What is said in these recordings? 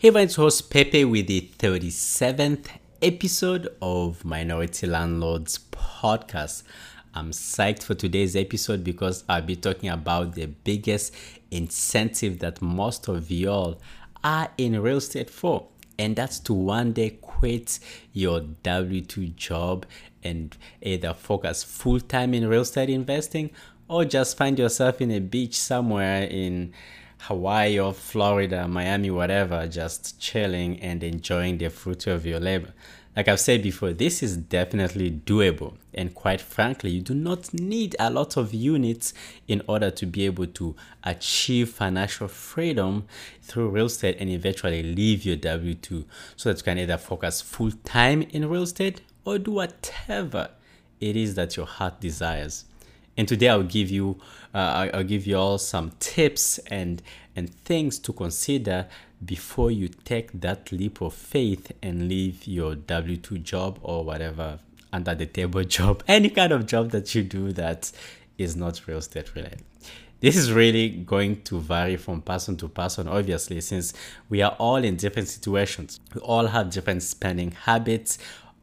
Hey, it's host Pepe with the 37th episode of Minority Landlords Podcast. I'm psyched for today's episode because I'll be talking about the biggest incentive that most of y'all are in real estate for, and that's to one day quit your W 2 job and either focus full time in real estate investing or just find yourself in a beach somewhere in Hawaii or Florida, Miami, whatever, just chilling and enjoying the fruit of your labor. Like I've said before, this is definitely doable. And quite frankly, you do not need a lot of units in order to be able to achieve financial freedom through real estate and eventually leave your W 2 so that you can either focus full time in real estate or do whatever it is that your heart desires. And today I'll give you uh, I'll give you all some tips and and things to consider before you take that leap of faith and leave your W two job or whatever under the table job, any kind of job that you do that is not real estate related. This is really going to vary from person to person, obviously, since we are all in different situations. We all have different spending habits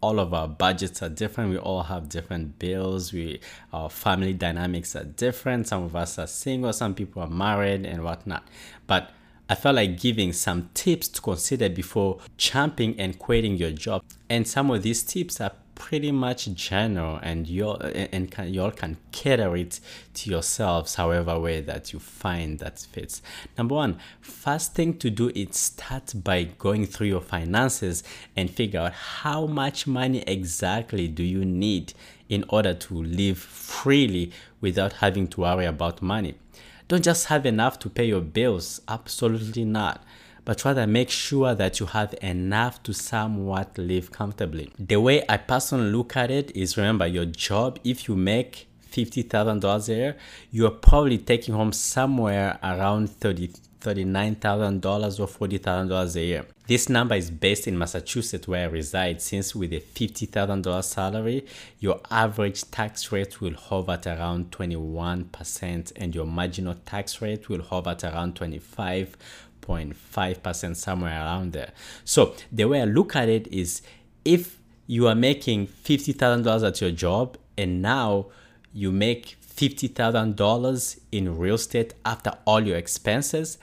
all of our budgets are different. We all have different bills. We our family dynamics are different. Some of us are single, some people are married and whatnot. But I felt like giving some tips to consider before jumping and quitting your job. And some of these tips are pretty much general and you and can, you all can cater it to yourselves however way that you find that fits. Number one first thing to do is start by going through your finances and figure out how much money exactly do you need in order to live freely without having to worry about money. Don't just have enough to pay your bills absolutely not but rather make sure that you have enough to somewhat live comfortably. The way I personally look at it is remember your job, if you make $50,000 a year, you're probably taking home somewhere around 30 $39,000 or $40,000 a year. This number is based in Massachusetts where I reside since with a $50,000 salary, your average tax rate will hover at around 21% and your marginal tax rate will hover at around 25 0.5% somewhere around there. So the way I look at it is if you are making $50,000 at your job and now you make $50,000 in real estate after all your expenses,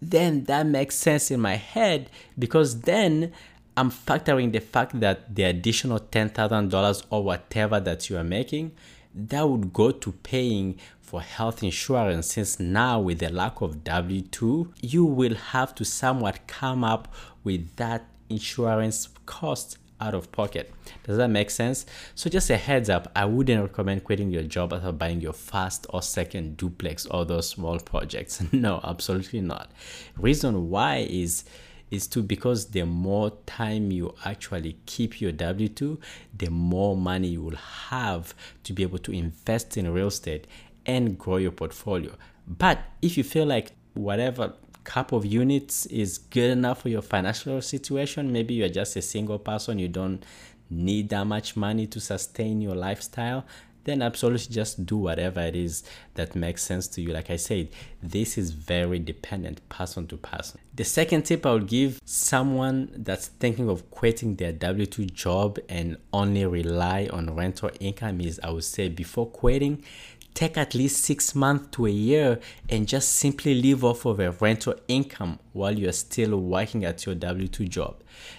then that makes sense in my head because then I'm factoring the fact that the additional $10,000 or whatever that you are making, that would go to paying for health insurance since now with the lack of W2 you will have to somewhat come up with that insurance cost out of pocket. Does that make sense? So just a heads up, I wouldn't recommend quitting your job after buying your first or second duplex or those small projects. no, absolutely not. Reason why is is to because the more time you actually keep your W2, the more money you will have to be able to invest in real estate and grow your portfolio. But if you feel like whatever couple of units is good enough for your financial situation, maybe you're just a single person, you don't need that much money to sustain your lifestyle, then absolutely just do whatever it is that makes sense to you. Like I said, this is very dependent person to person. The second tip I would give someone that's thinking of quitting their W 2 job and only rely on rental income is I would say before quitting, take at least six months to a year and just simply live off of a rental income while you're still working at your W 2 job.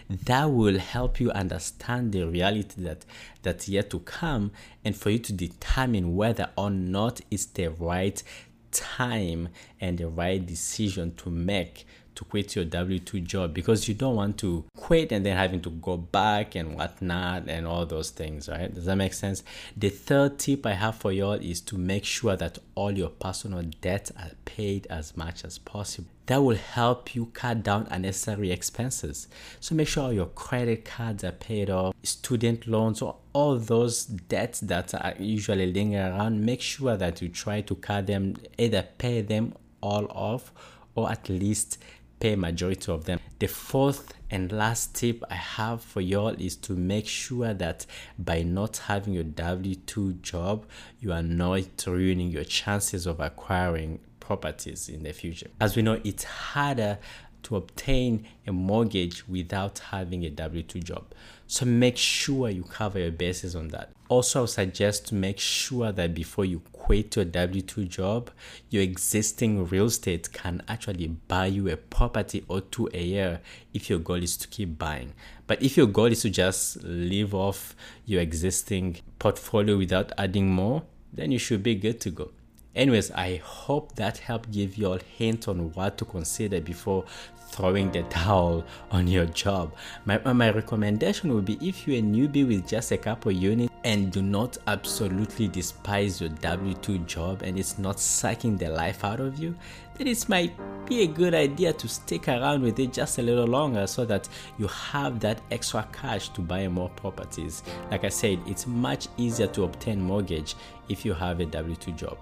That will help you understand the reality that that's yet to come and for you to determine whether or not it's the right time and the right decision to make to quit your W 2 job because you don't want to quit and then having to go back and whatnot and all those things, right? Does that make sense? The third tip I have for y'all is to make sure that all your personal debts are paid as much as possible. That will help you cut down unnecessary expenses. So make sure your credit cards are paid off, student loans, or all those debts that are usually lingering around. Make sure that you try to cut them, either pay them all off or at least pay majority of them. The fourth and last tip I have for y'all is to make sure that by not having your W2 job, you are not ruining your chances of acquiring properties in the future. As we know, it's harder to obtain a mortgage without having a W 2 job. So make sure you cover your bases on that. Also, I suggest to make sure that before you quit your W 2 job, your existing real estate can actually buy you a property or two a year if your goal is to keep buying. But if your goal is to just live off your existing portfolio without adding more, then you should be good to go. Anyways, I hope that helped give you all hint on what to consider before throwing the towel on your job. My, my recommendation would be if you're a newbie with just a couple units and do not absolutely despise your W 2 job and it's not sucking the life out of you, then it might be a good idea to stick around with it just a little longer so that you have that extra cash to buy more properties. Like I said, it's much easier to obtain mortgage if you have a W 2 job.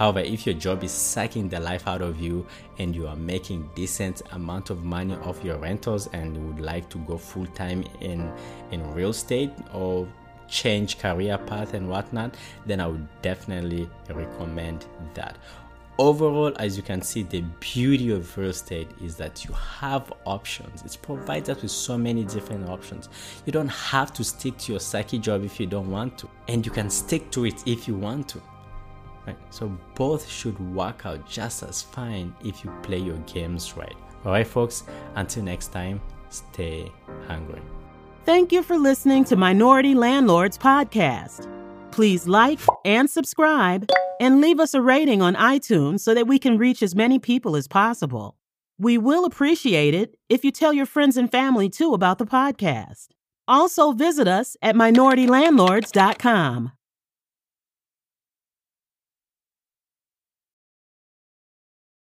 However, if your job is sucking the life out of you and you are making decent amount of money off your rentals and would like to go full time in in real estate or change career path and whatnot, then I would definitely recommend that. Overall, as you can see, the beauty of real estate is that you have options. It provides us with so many different options. You don't have to stick to your psyche job if you don't want to, and you can stick to it if you want to. Right? So both should work out just as fine if you play your games right. Alright, folks, until next time, stay hungry. Thank you for listening to Minority Landlords Podcast. Please like and subscribe and leave us a rating on iTunes so that we can reach as many people as possible. We will appreciate it if you tell your friends and family too about the podcast. Also, visit us at minoritylandlords.com.